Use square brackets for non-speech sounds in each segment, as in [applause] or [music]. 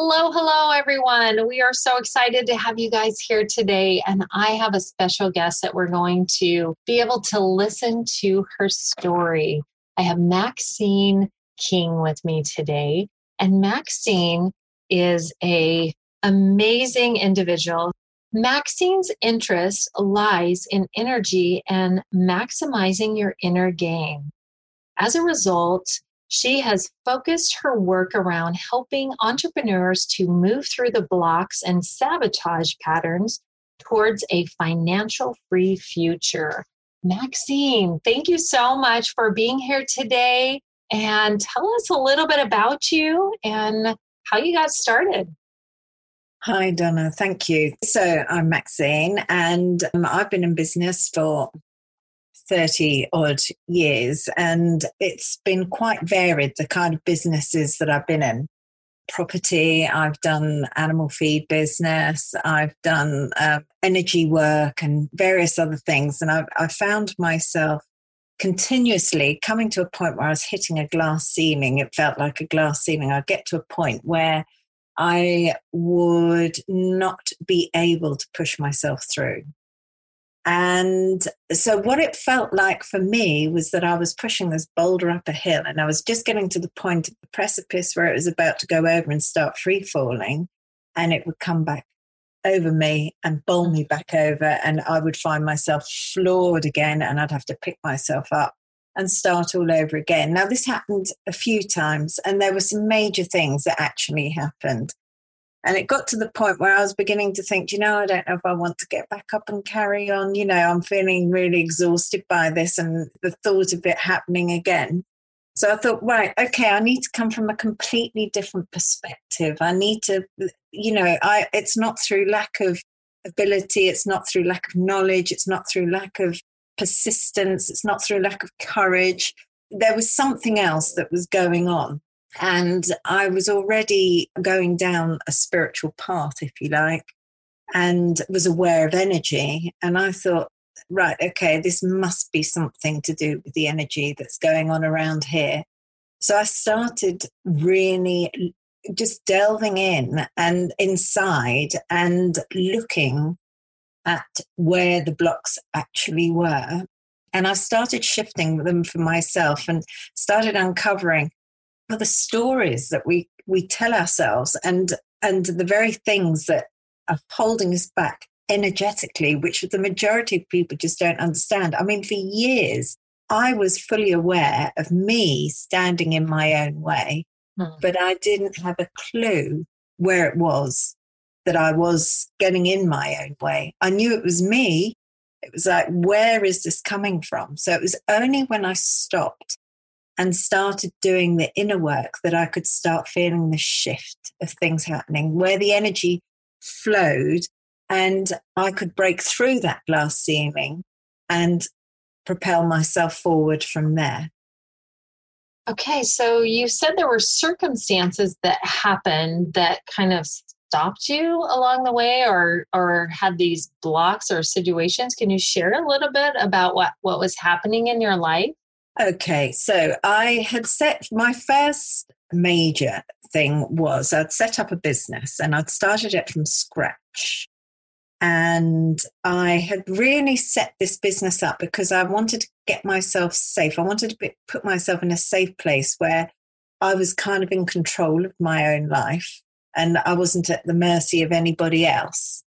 Hello, hello, everyone. We are so excited to have you guys here today. And I have a special guest that we're going to be able to listen to her story. I have Maxine King with me today. And Maxine is a amazing individual. Maxine's interest lies in energy and maximizing your inner game. As a result, she has focused her work around helping entrepreneurs to move through the blocks and sabotage patterns towards a financial free future. Maxine, thank you so much for being here today and tell us a little bit about you and how you got started. Hi, Donna. Thank you. So, I'm Maxine, and um, I've been in business for 30 odd years, and it's been quite varied the kind of businesses that I've been in. Property, I've done animal feed business, I've done uh, energy work, and various other things. And I've, I've found myself continuously coming to a point where I was hitting a glass ceiling. It felt like a glass ceiling. I'd get to a point where I would not be able to push myself through. And so, what it felt like for me was that I was pushing this boulder up a hill and I was just getting to the point of the precipice where it was about to go over and start free falling, and it would come back over me and bowl me mm-hmm. back over, and I would find myself floored again, and I'd have to pick myself up and start all over again. Now, this happened a few times, and there were some major things that actually happened. And it got to the point where I was beginning to think, you know, I don't know if I want to get back up and carry on. You know, I'm feeling really exhausted by this and the thought of it happening again. So I thought, right, okay, I need to come from a completely different perspective. I need to, you know, I it's not through lack of ability, it's not through lack of knowledge, it's not through lack of persistence, it's not through lack of courage. There was something else that was going on. And I was already going down a spiritual path, if you like, and was aware of energy. And I thought, right, okay, this must be something to do with the energy that's going on around here. So I started really just delving in and inside and looking at where the blocks actually were. And I started shifting them for myself and started uncovering the stories that we, we tell ourselves and, and the very things that are holding us back energetically, which the majority of people just don't understand. I mean, for years, I was fully aware of me standing in my own way, hmm. but I didn't have a clue where it was that I was getting in my own way. I knew it was me. It was like, where is this coming from? So it was only when I stopped and started doing the inner work that I could start feeling the shift of things happening, where the energy flowed and I could break through that glass ceiling and propel myself forward from there. Okay, so you said there were circumstances that happened that kind of stopped you along the way or or had these blocks or situations. Can you share a little bit about what what was happening in your life? Okay, so I had set my first major thing was I'd set up a business and I'd started it from scratch. And I had really set this business up because I wanted to get myself safe. I wanted to be, put myself in a safe place where I was kind of in control of my own life. and I wasn't at the mercy of anybody else.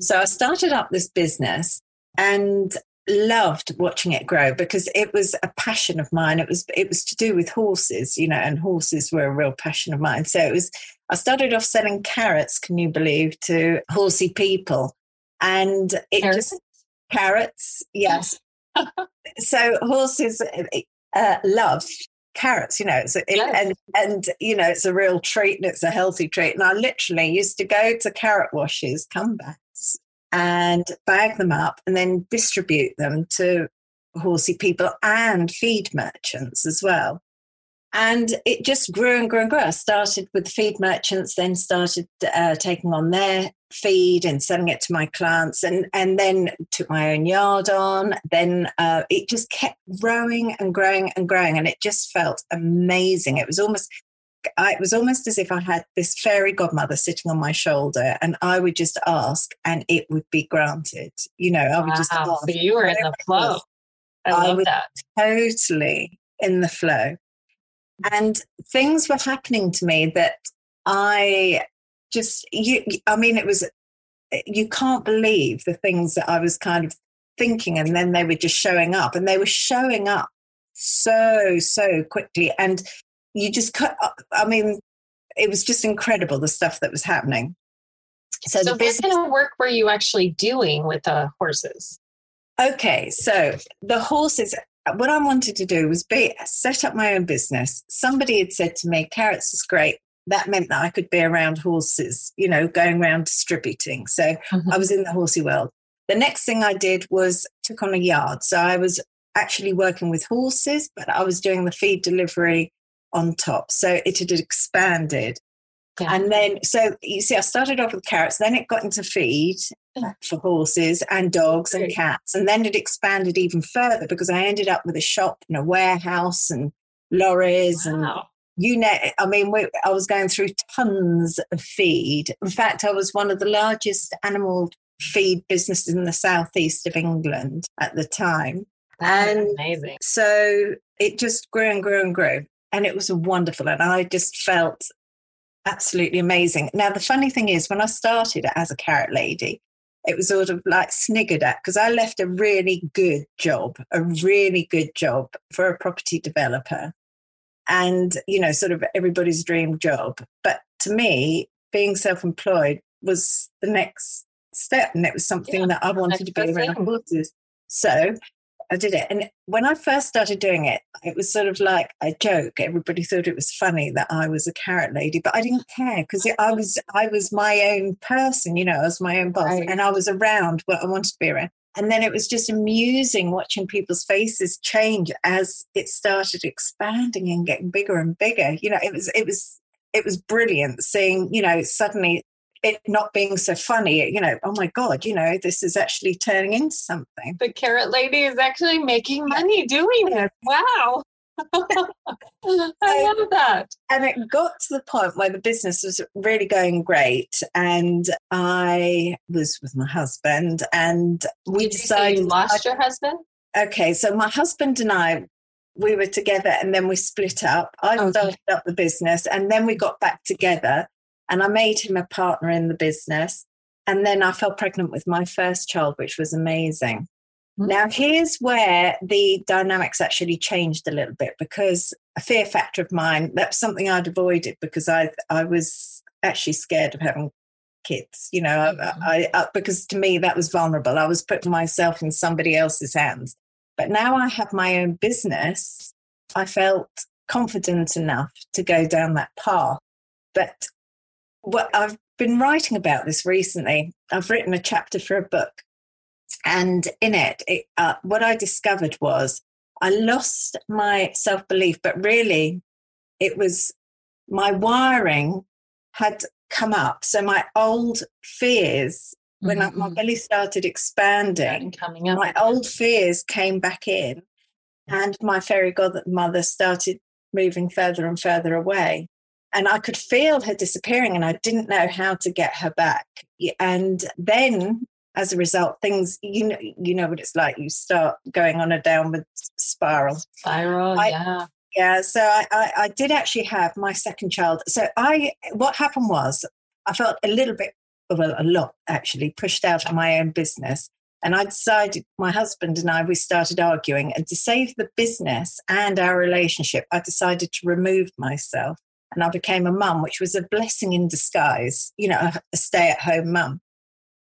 So I started up this business and loved watching it grow because it was a passion of mine. It was it was to do with horses, you know, and horses were a real passion of mine. So it was I started off selling carrots, can you believe, to horsey people. And it Carrots? just carrots, yes. [laughs] so horses uh, love carrots, you know, it's a, it- Yes. and and you know it's a real treat and it's a healthy treat. And I literally used to go to carrot washes, comebacks, and bag them up and then distribute them to horsey people and feed merchants as well. And it just grew and grew and grew. I started with feed merchants, then started uh, taking on their feed and selling it to my clients, and and then took my own yard on. Then uh, it just kept growing and growing and growing, and it just felt amazing. It was almost. I, it was almost as if I had this fairy godmother sitting on my shoulder, and I would just ask, and it would be granted. You know, I would just ask. So you were in the flow. I I love that. totally in the flow. And things were happening to me that I just, you, I mean, it was, you can't believe the things that I was kind of thinking, and then they were just showing up, and they were showing up so, so quickly. And you just cut, uh, I mean, it was just incredible the stuff that was happening. So, So, the what kind of work were you actually doing with the horses? Okay, so the horses. Uh, what I wanted to do was be set up my own business. Somebody had said to me, "Carrots is great." That meant that I could be around horses, you know, going around distributing. So mm-hmm. I was in the horsey world. The next thing I did was took on a yard. So I was actually working with horses, but I was doing the feed delivery on top. So it had expanded. Yeah. And then, so you see, I started off with carrots, then it got into feed oh. for horses and dogs and cats. And then it expanded even further because I ended up with a shop and a warehouse and lorries and you know, I mean, we, I was going through tons of feed. In fact, I was one of the largest animal feed businesses in the southeast of England at the time. That's And- amazing. So it just grew and grew and grew. And it was wonderful. And I just felt absolutely amazing. Now, the funny thing is, when I started as a carrot lady, it was sort of like sniggered at because I left a really good job, a really good job for a property developer. And, you know, sort of everybody's dream job. But to me, being self employed was the next step. And it was something Yeah, that I wanted to be around horses. So I did it. And when I first started doing it, it was sort of like a joke. Everybody thought it was funny that I was a carrot lady, but I didn't care because I was I was my own person, you know, I was my own boss Right. and I was around what I wanted to be around. And then it was just amusing watching people's faces change as it started expanding and getting bigger and bigger. You know, it was it was it was brilliant seeing, you know, suddenly it not being so funny, you know, oh my God, you know, this is actually turning into something. The carrot lady is actually making money doing it. Wow. [laughs] I love that. and it got to the point where the business was really going great and i was with my husband and we Did you decided you lost your husband? okay so my husband and i we were together and then we split up i Okay. started up the business and then we got back together and i made him a partner in the business and then i fell pregnant with my first child which was amazing Hmm. now, here's where the dynamics actually changed a little bit because a fear factor of mine, that's something I'd avoided because I, I was actually scared of having kids, you know, I, Mhm. I, I, because to me that was vulnerable. I was putting myself in somebody else's hands. But now I have my own business, I felt confident enough to go down that path. But what I've been writing about this recently, I've written a chapter for a book and in it, it uh, what I discovered was I lost my self belief, but really it was my wiring had come up. So my old fears, when I, my Mhm. belly started expanding, coming up. my old fears came back in, and my fairy godmother started moving further and further away. And I could feel her disappearing, and I didn't know how to get her back. And then, as a result, things you know, you know what it's like. You start going on a downward spiral. Spiral, I- yeah. Yeah, so I, I, I did actually have my second child. So I, what happened was, I felt a little bit, well, a lot actually, pushed out of my own business. And I decided, my husband and I, we started arguing. And to save the business and our relationship, I decided to remove myself. And I became a mum, which was a blessing in disguise, you know, a stay at home mum.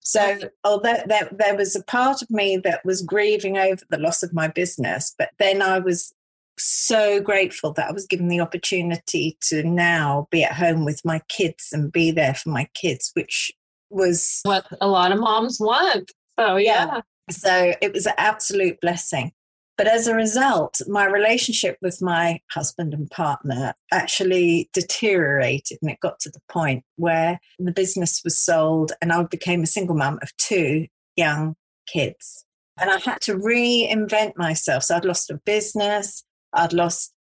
So, although there, there was a part of me that was grieving over the loss of my business, but then I was so grateful that I was given the opportunity to now be at home with my kids and be there for my kids, which was what a lot of moms want. So, yeah. yeah. So, it was an absolute blessing. But as a result, my relationship with my husband and partner actually deteriorated. And it got to the point where the business was sold and I became a single mum of two young kids. And I had to reinvent myself. So I'd lost a business, I'd lost,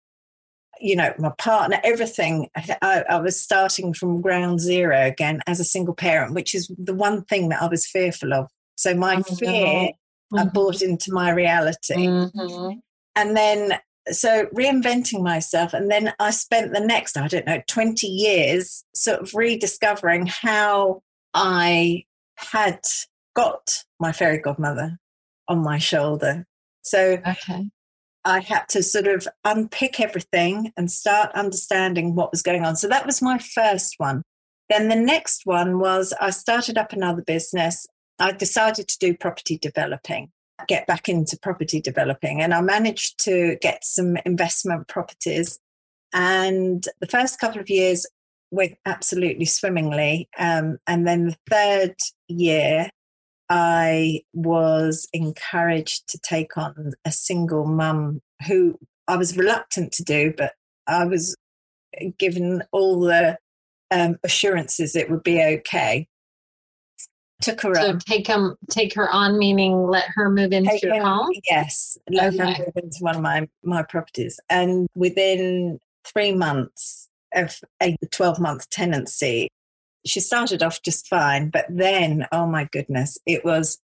you know, my partner, everything. I, I was starting from ground zero again as a single parent, which is the one thing that I was fearful of. So my oh, fear mm-hmm. I brought into my reality. Mm-hmm. And then, so reinventing myself. And then I spent the next, I don't know, 20 years sort of rediscovering how I had got my fairy godmother on my shoulder. So okay. I had to sort of unpick everything and start understanding what was going on. So that was my first one. Then the next one was I started up another business I decided to do property developing, get back into property developing, and I managed to get some investment properties. And the first couple of years went absolutely swimmingly. Um, and then the third year, I was encouraged to take on a single mum who I was reluctant to do, but I was given all the um, assurances it would be okay took her so on. take him take her on meaning let her move into take your him, home? yes let okay. her move into one of my my properties. And within three months of a 12 month tenancy she started off just fine but then oh my goodness it was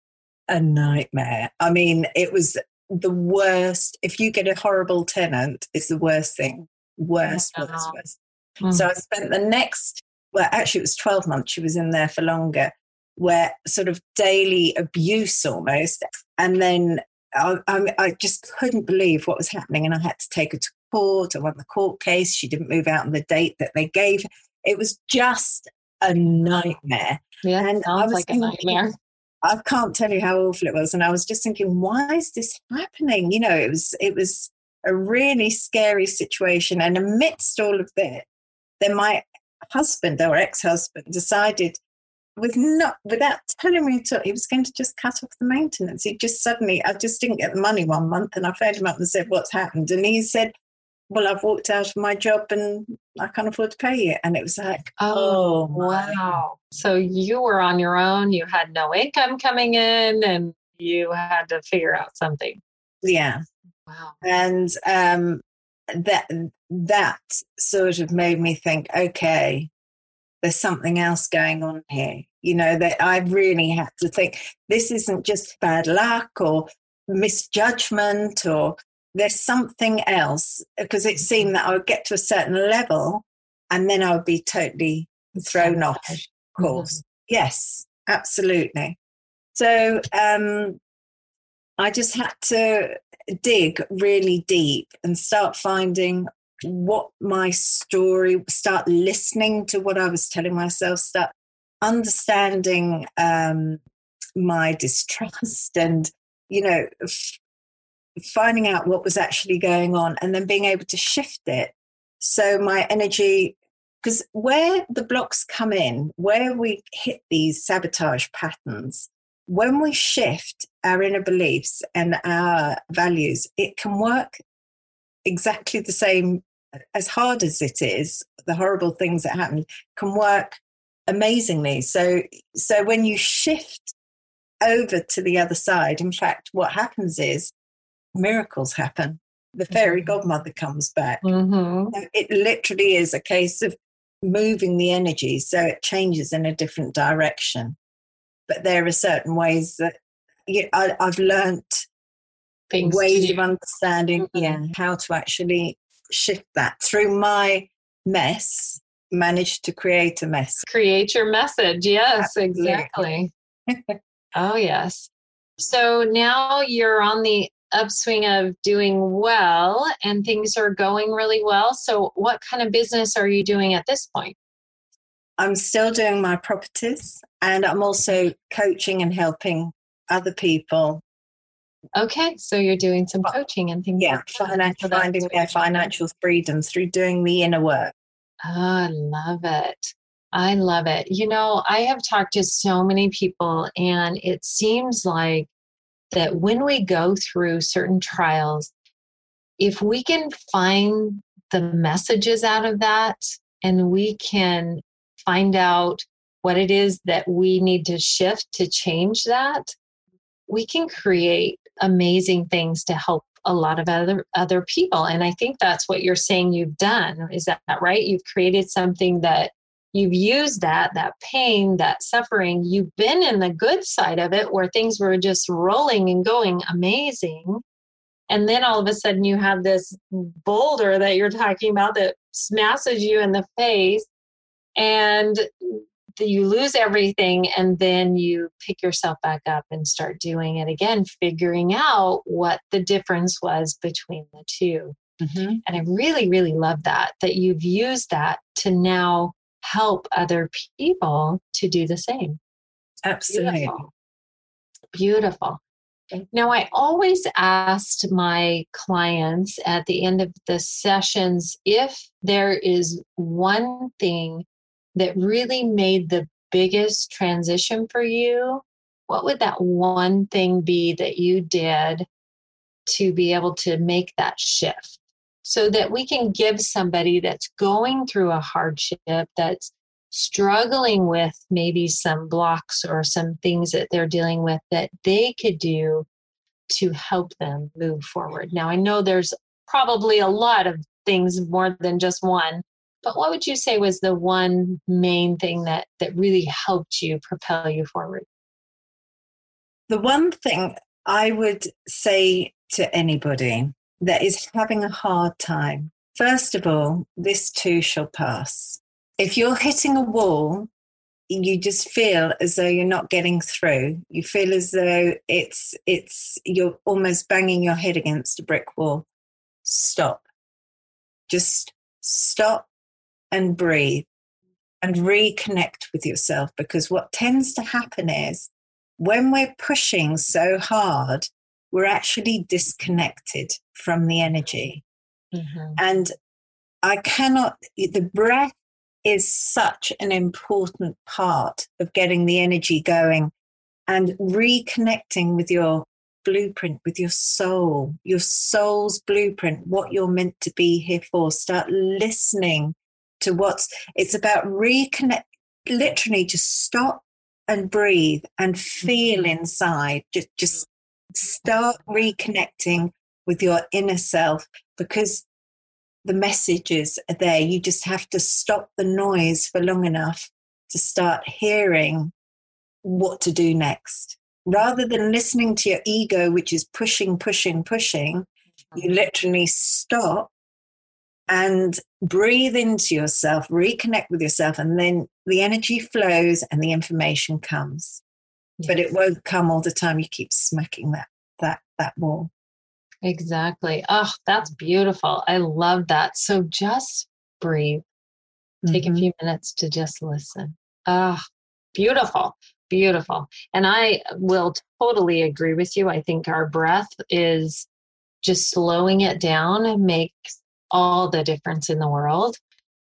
a nightmare. I mean it was the worst. If you get a horrible tenant it's the worst thing. Worst worst worst. Mm. so i spent the next well actually it was 12 months she was in there for longer where sort of daily abuse almost. And then I, I, I, just couldn't believe what was happening. And I had to take her to court. I won the court case. She didn't move out on the date that they gave. It was just a nightmare. Yeah, and I was like thinking, a nightmare. I can't tell you how awful it was. And I was just thinking, why is this happening? You know, it was it was a really scary situation. And amidst all of this, then my husband our ex-husband decided with not without telling me at all, he was going to just cut off the maintenance. He just suddenly, I just didn't get the money one month, and I phoned him up and said, "What's happened?" And he said, "Well, I've walked out of my job and I can't afford to pay you." And it was like, "Oh, oh wow!" So you were on your own. You had no income coming in, and you had to figure out something. Yeah. Wow. And um, that that sort of made me think, okay, there's something else going on here. You know, that I really had to think this isn't just bad luck or misjudgment or there's something else because it seemed that I would get to a certain level and then I would be totally thrown off course. Mm-hmm. Yes, absolutely. So um, I just had to dig really deep and start finding what my story, start listening to what I was telling myself, start understanding um, my distrust and, you know, f- finding out what was actually going on and then being able to shift it. So my energy, because where the blocks come in, where we hit these sabotage patterns, when we shift our inner beliefs and our values, it can work exactly the same as hard as it is, the horrible things that happen can work amazingly. So, so when you shift over to the other side, in fact, what happens is miracles happen. The fairy godmother comes back. Mm-hmm. It literally is a case of moving the energy so it changes in a different direction. But there are certain ways that you know, I, have learnt Things ways of understanding, mm-hmm. yeah, how to actually shift that through my mess managed to create a mess. Create your message. Yes Absolutely. exactly. [laughs] Oh yes. So now you're on the upswing of doing well and things are going really well. So what kind of business are you doing at this point? I'm still doing my properties and i'm also coaching and helping other people. Okay, so you're doing some coaching and things. Yeah, like financial, finding their financial freedom through doing the inner work. Oh, I love it. I love it. You know, I have talked to so many people, and it seems like that when we go through certain trials, if we can find the messages out of that and we can find out what it is that we need to shift to change that, we can create amazing things to help a lot of other other people. And i think that's what you're saying you've done. Is that right? You've created something that you've used that that pain that suffering. You've been in the good side of it where things were just rolling and going amazing. And then all of a sudden you have this boulder that you're talking about that smashes you in the face. And you lose everything and then you pick yourself back up and start doing it again figuring out what the difference was between the 2 mm-hmm. and i really really love that that you've used that to now help other people to do the same absolutely beautiful, beautiful. Now, I always asked my clients at the end of the sessions if there is one thing that really made the biggest transition for you, what would that one thing be that you did to be able to make that shift? So that we can give somebody that's going through a hardship, that's struggling with maybe some blocks or some things that they're dealing with, that they could do to help them move forward. Now, I know there's probably a lot of things more than just one, but what would you say was the one main thing that that really helped you propel you forward? The one thing I would say to anybody that is having a hard time, first of all, this too shall pass. If you're hitting a wall, you just feel as though you're not getting through. You feel as though it's it's you're almost banging your head against a brick wall. Stop. Just stop and breathe and reconnect with yourself because what tends to happen is when we're pushing so hard, we're actually disconnected from the energy. Mm-hmm. And I cannot, the breath is such an important part of getting the energy going and reconnecting with your blueprint, with your soul, your soul's blueprint, what you're meant to be here for. Start listening to what's it's about reconnect literally just stop and breathe and feel mm-hmm. inside just just start reconnecting with your inner self because the messages are there you just have to stop the noise for long enough to start hearing what to do next rather than listening to your ego which is pushing pushing pushing you mm-hmm. literally stop and breathe into yourself, reconnect with yourself, and then the energy flows and the information comes. Yes. But it won't come all the time. You keep smacking that that that wall. Exactly. Oh, that's beautiful. I love that. So just breathe. Take mm-hmm. a few minutes to just listen. Ah, oh, beautiful. Beautiful. And I will totally agree with you. I think our breath is just slowing it down and makes all the difference in the world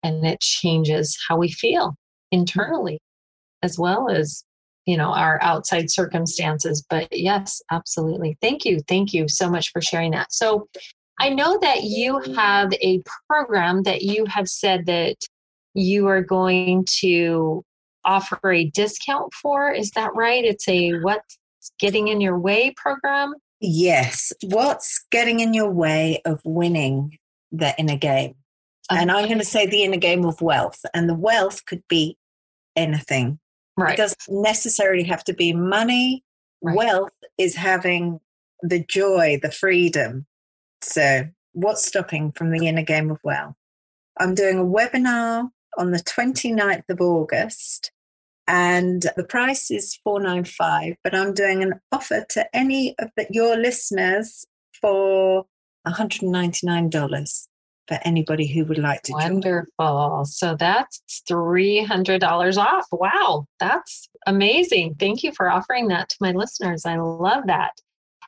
and it changes how we feel internally as well as you know our outside circumstances. But yes absolutely. Thank you. Thank you so much for sharing that. So i know that you have a program that you have said that you are going to offer a discount for. Is that right? It's a what's getting in your way program? Yes. What's getting in your way of winning the inner game. Okay. And I'm going to say the inner game of wealth. And the wealth could be anything. Right. It doesn't necessarily have to be money. Right. Wealth is having the joy, the freedom. So What's Stopping from the Inner Game of wealth? I'm doing a webinar on the 29th of August and the price is 495 but i'm doing an offer to any of the, your listeners for $199 for anybody who would like to wonderful join. so that's $300 off wow that's amazing thank you for offering that to my listeners i love that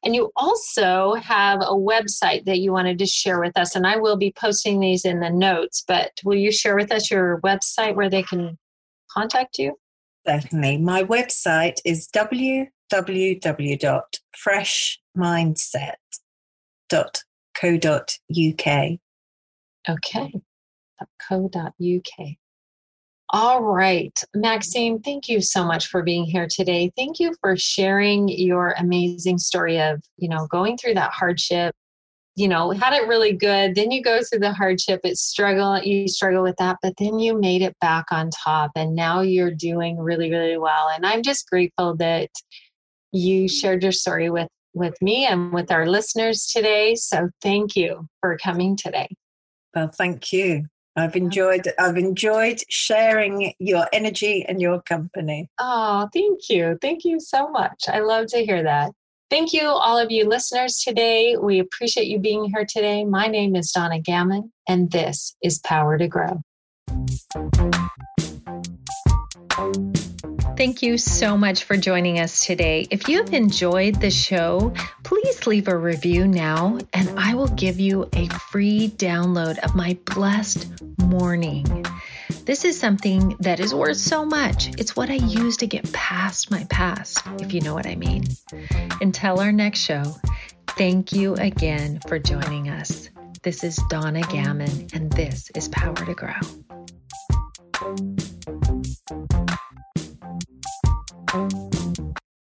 and you also have a website that you wanted to share with us, and I will be posting these in the notes. But will you share with us your website where they can contact you? Certainly. My website is www.freshmindset.co.uk. Okay. .co.uk. All right. Maxine, thank you so much for being here today. Thank you for sharing your amazing story of, you know, going through that hardship. You know, had it really good. Then you go through the hardship, it's struggle, you struggle with that, but then you made it back on top and now you're doing really, really well. And I'm just grateful that you shared your story with with me and with our listeners today. So thank you for coming today. Well, thank you. I've enjoyed I've enjoyed sharing your energy and your company. Oh, thank you. Thank you so much. I love to hear that. Thank you, all of you listeners today. We appreciate you being here today. My name is Donna Gammon, and this is Power to Grow. Thank you so much for joining us today. If you have enjoyed the show, please leave a review now, and I will give you a free download of my blessed morning. This is something that is worth so much. It's what I use to get past my past, if you know what I mean. Until our next show, thank you again for joining us. This is Donna Gammon, and this is Power to Grow. You.